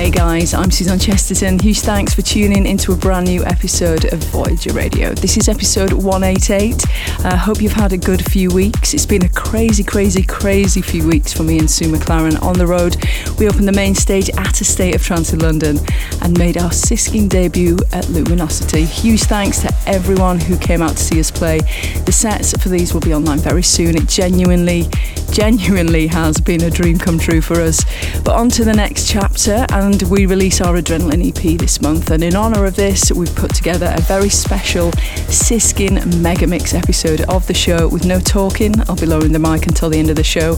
Hey guys, I'm Suzanne Chesterton. Huge thanks for tuning into a brand new episode of Voyager Radio. This is episode 188. I uh, hope you've had a good few weeks. It's been a crazy, crazy, crazy few weeks for me and Sue McLaren on the road. We opened the main stage at a state of trance in London and made our Siskin debut at Luminosity. Huge thanks to everyone who came out to see us play. The sets for these will be online very soon. It genuinely, genuinely has been a dream come true for us. But on to the next chapter and we release our Adrenaline EP this month. And in honour of this, we've put together a very special Siskin Megamix episode of the show with no talking. I'll be lowering the mic until the end of the show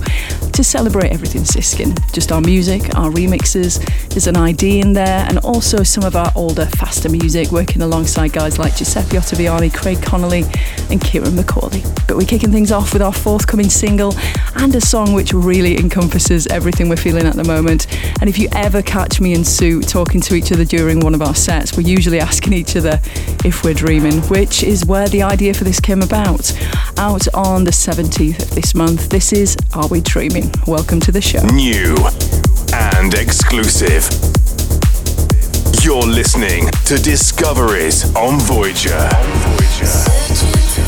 to celebrate everything Siskin. Just our music, our remixes, there's an ID in there, and also some of our older, faster music, working alongside guys like Giuseppe Ottaviani, Craig Connolly, and Ciaran McAuley. But we're kicking things off with our forthcoming single and a song which really encompasses everything we're feeling at the moment. And if you ever catch me and Sue talking to each other during one of our sets, we're usually asking each other if we're dreaming, which is where the idea for this came about. Out on the 17th of this month, this is Are We Dreaming? Welcome to the show. New and exclusive. You're listening to Discoveries on Voyager. On Voyager.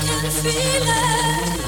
can feel it.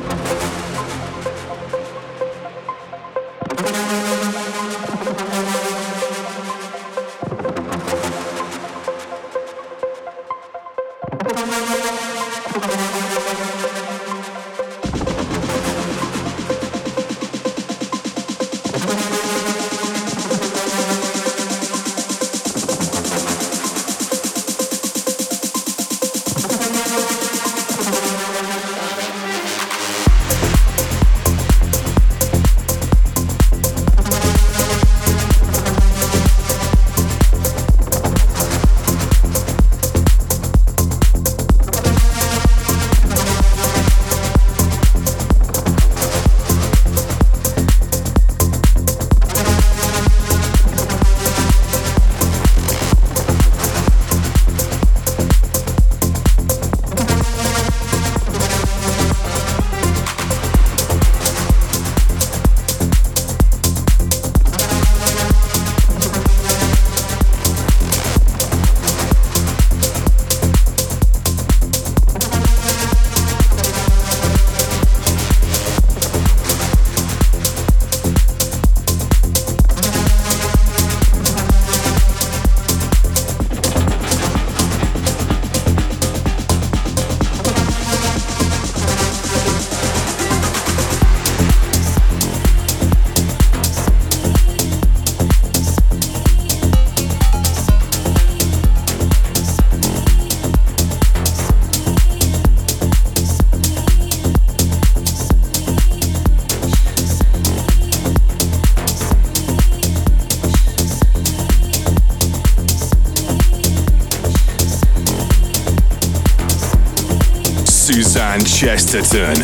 Chesterton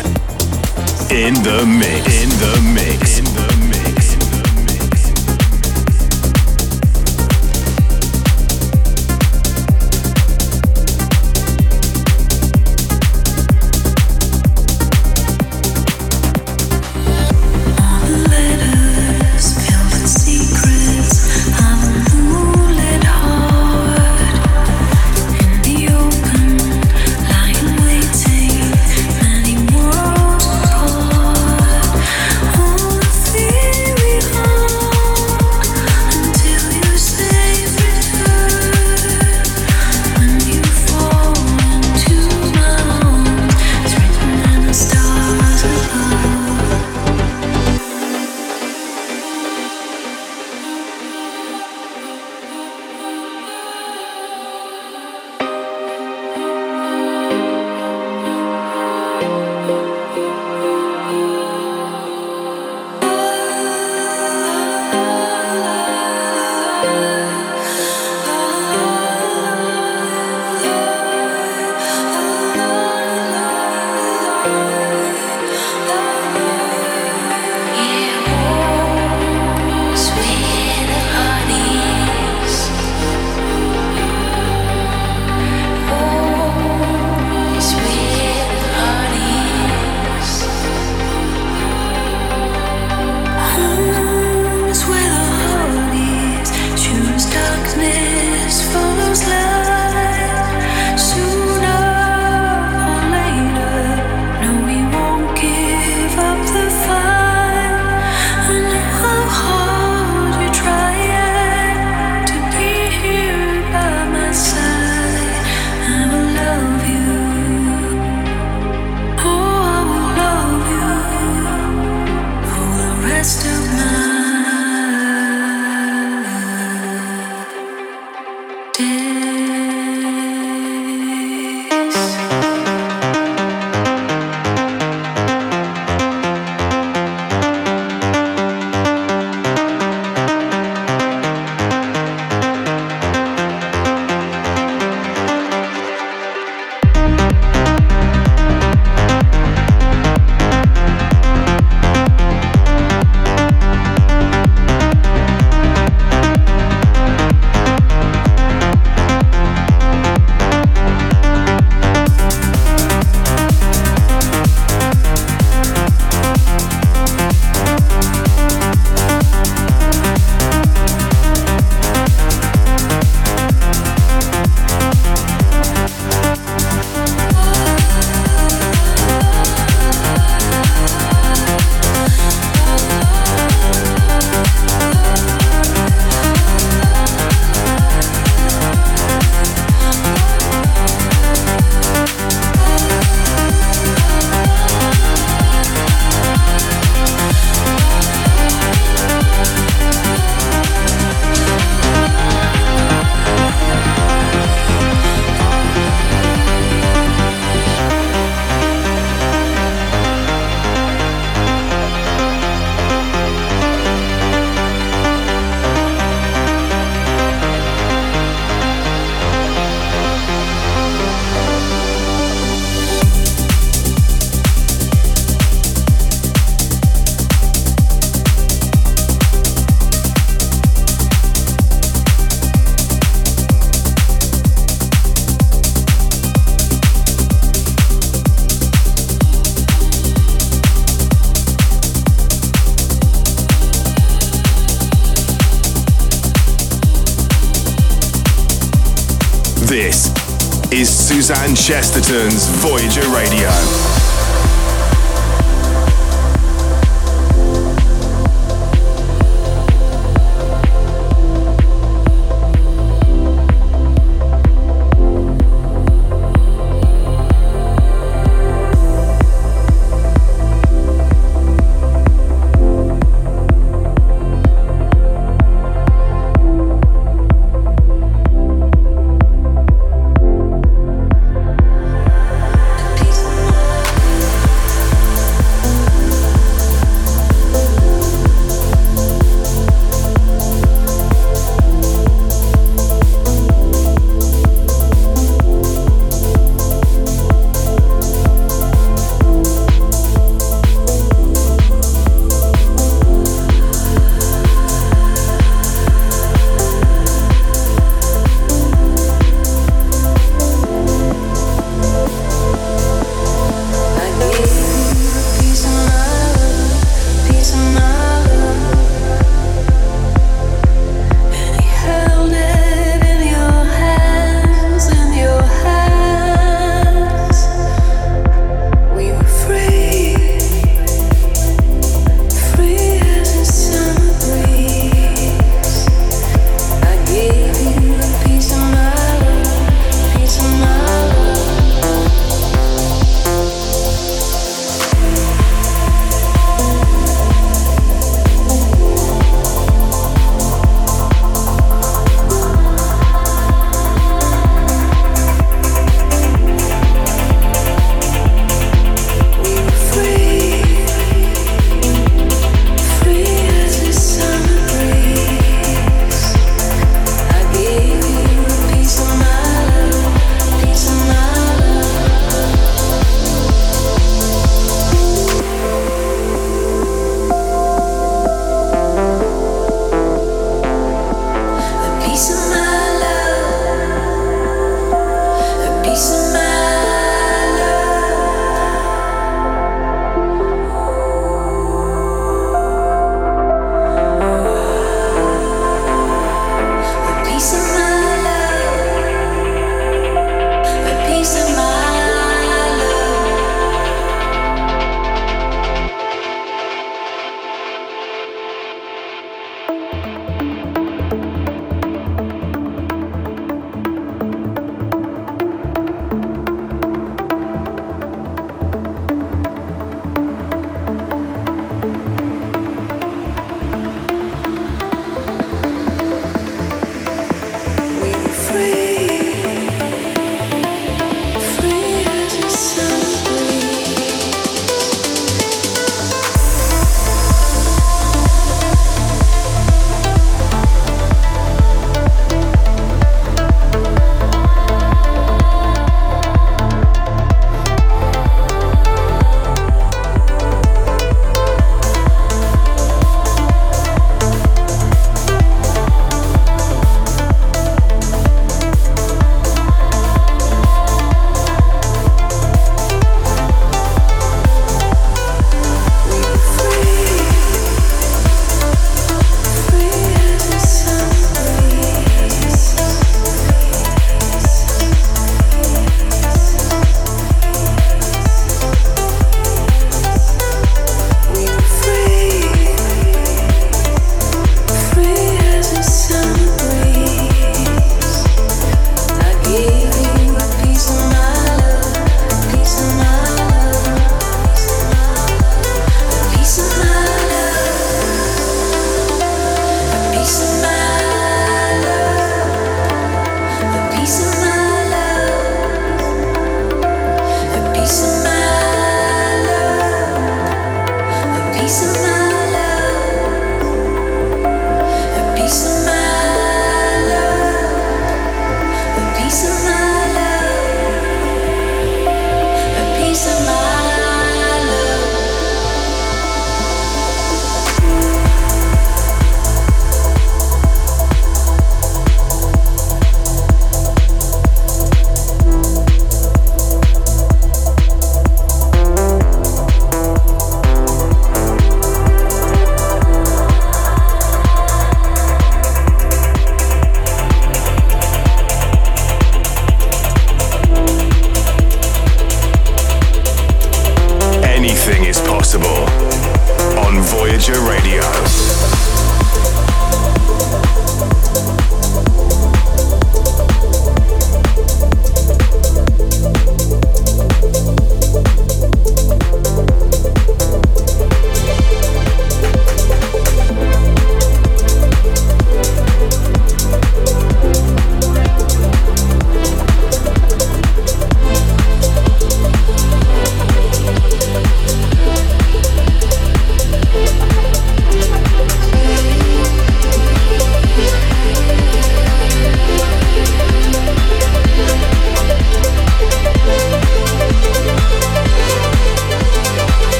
in the mix. In the mix. Chesterton's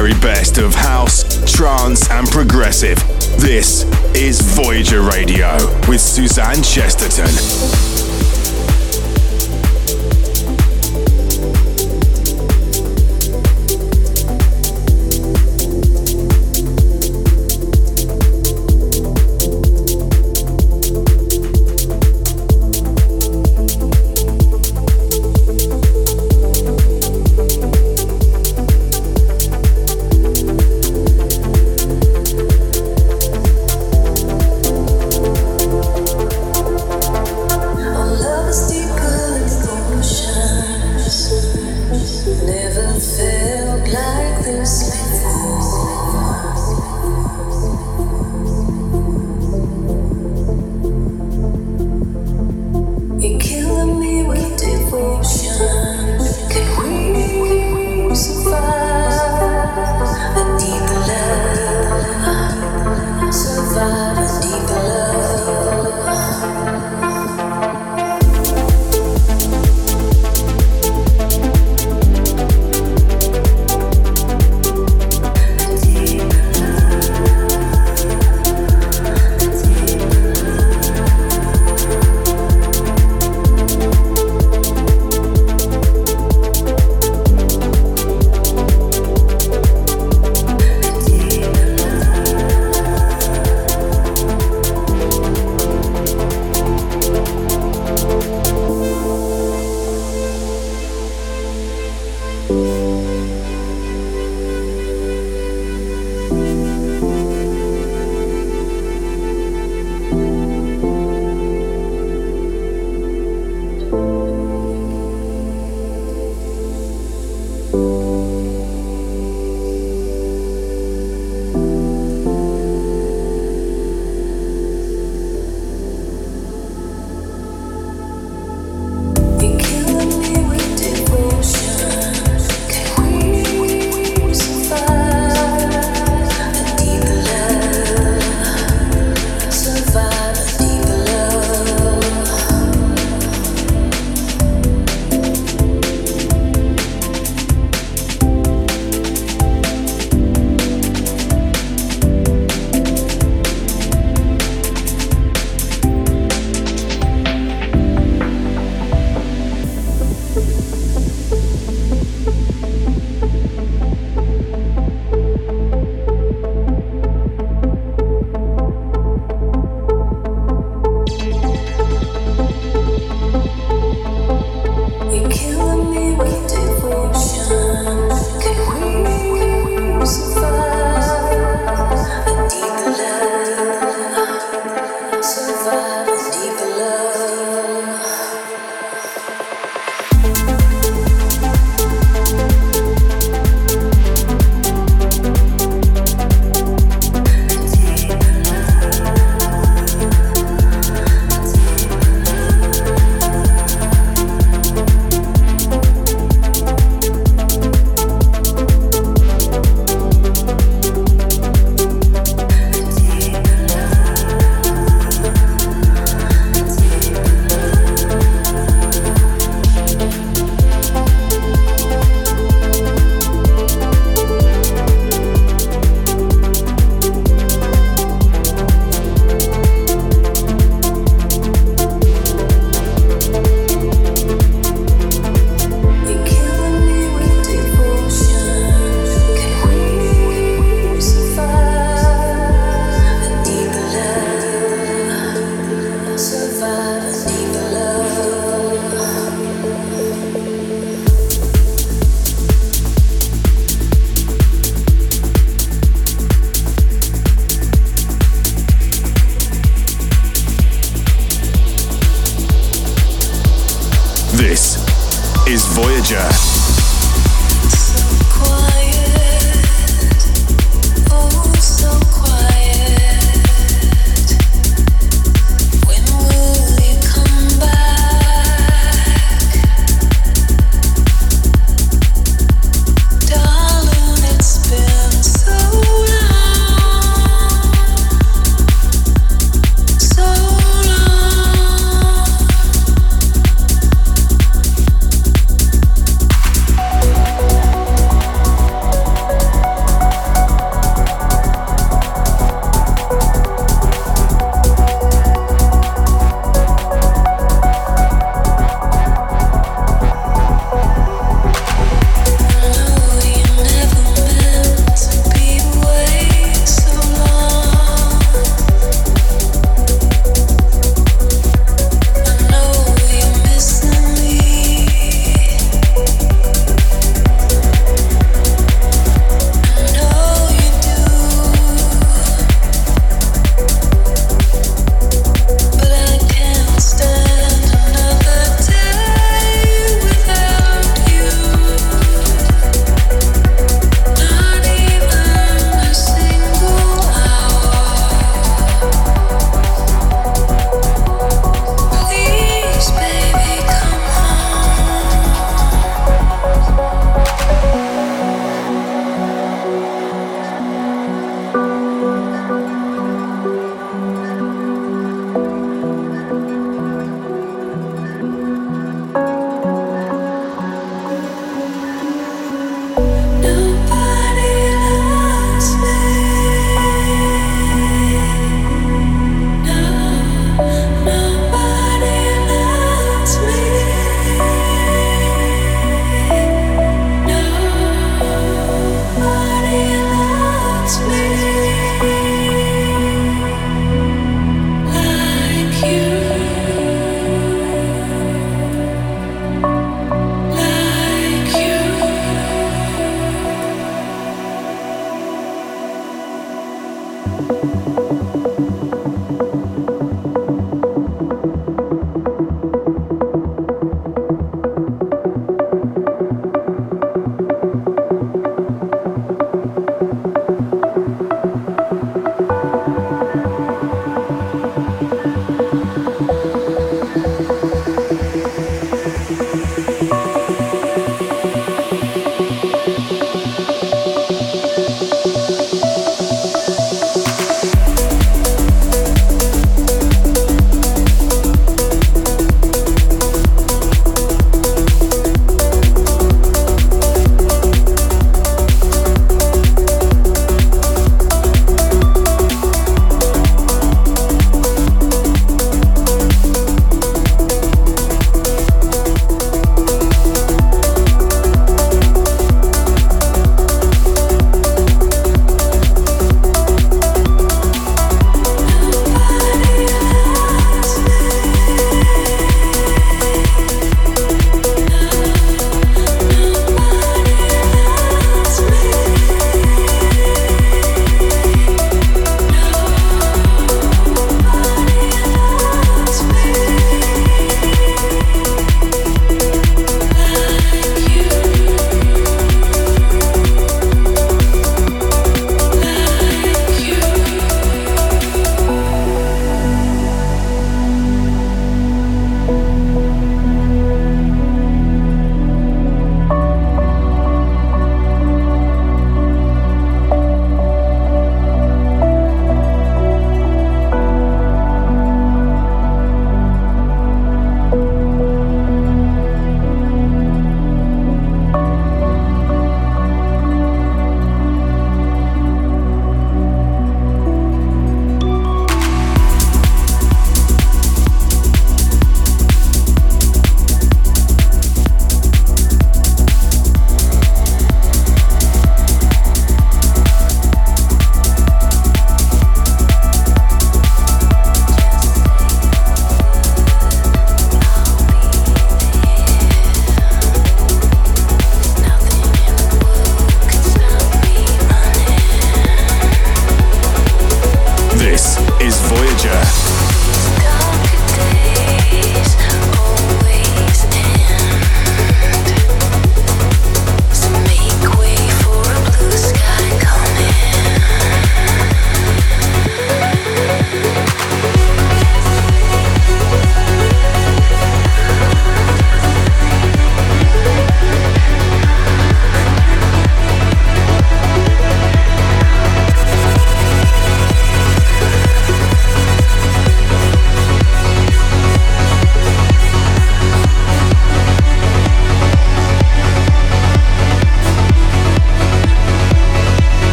very best of house, trance, and progressive. This is Voyager Radio with Suzanne Chesterton.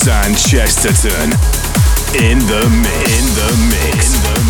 Suzanne Chesterton in the mix. In the mix. In the mix.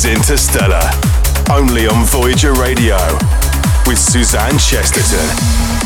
Is Interstellar, only on Voyager Radio with Suzanne Chesterton.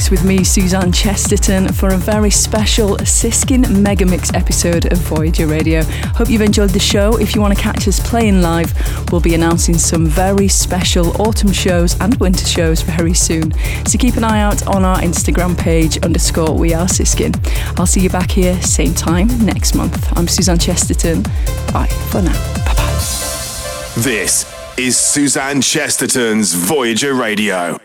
Mix with me, Suzanne Chesterton, for a very special Siskin Megamix episode of Voyager Radio. Hope you've enjoyed the show. If you want to catch us playing live, we'll be announcing some very special autumn shows and winter shows very soon. So keep an eye out on our Instagram page underscore We Are Siskin. I'll see you back here same time next month. I'm Suzanne Chesterton. Bye for now. Bye bye. This is Suzanne Chesterton's Voyager Radio.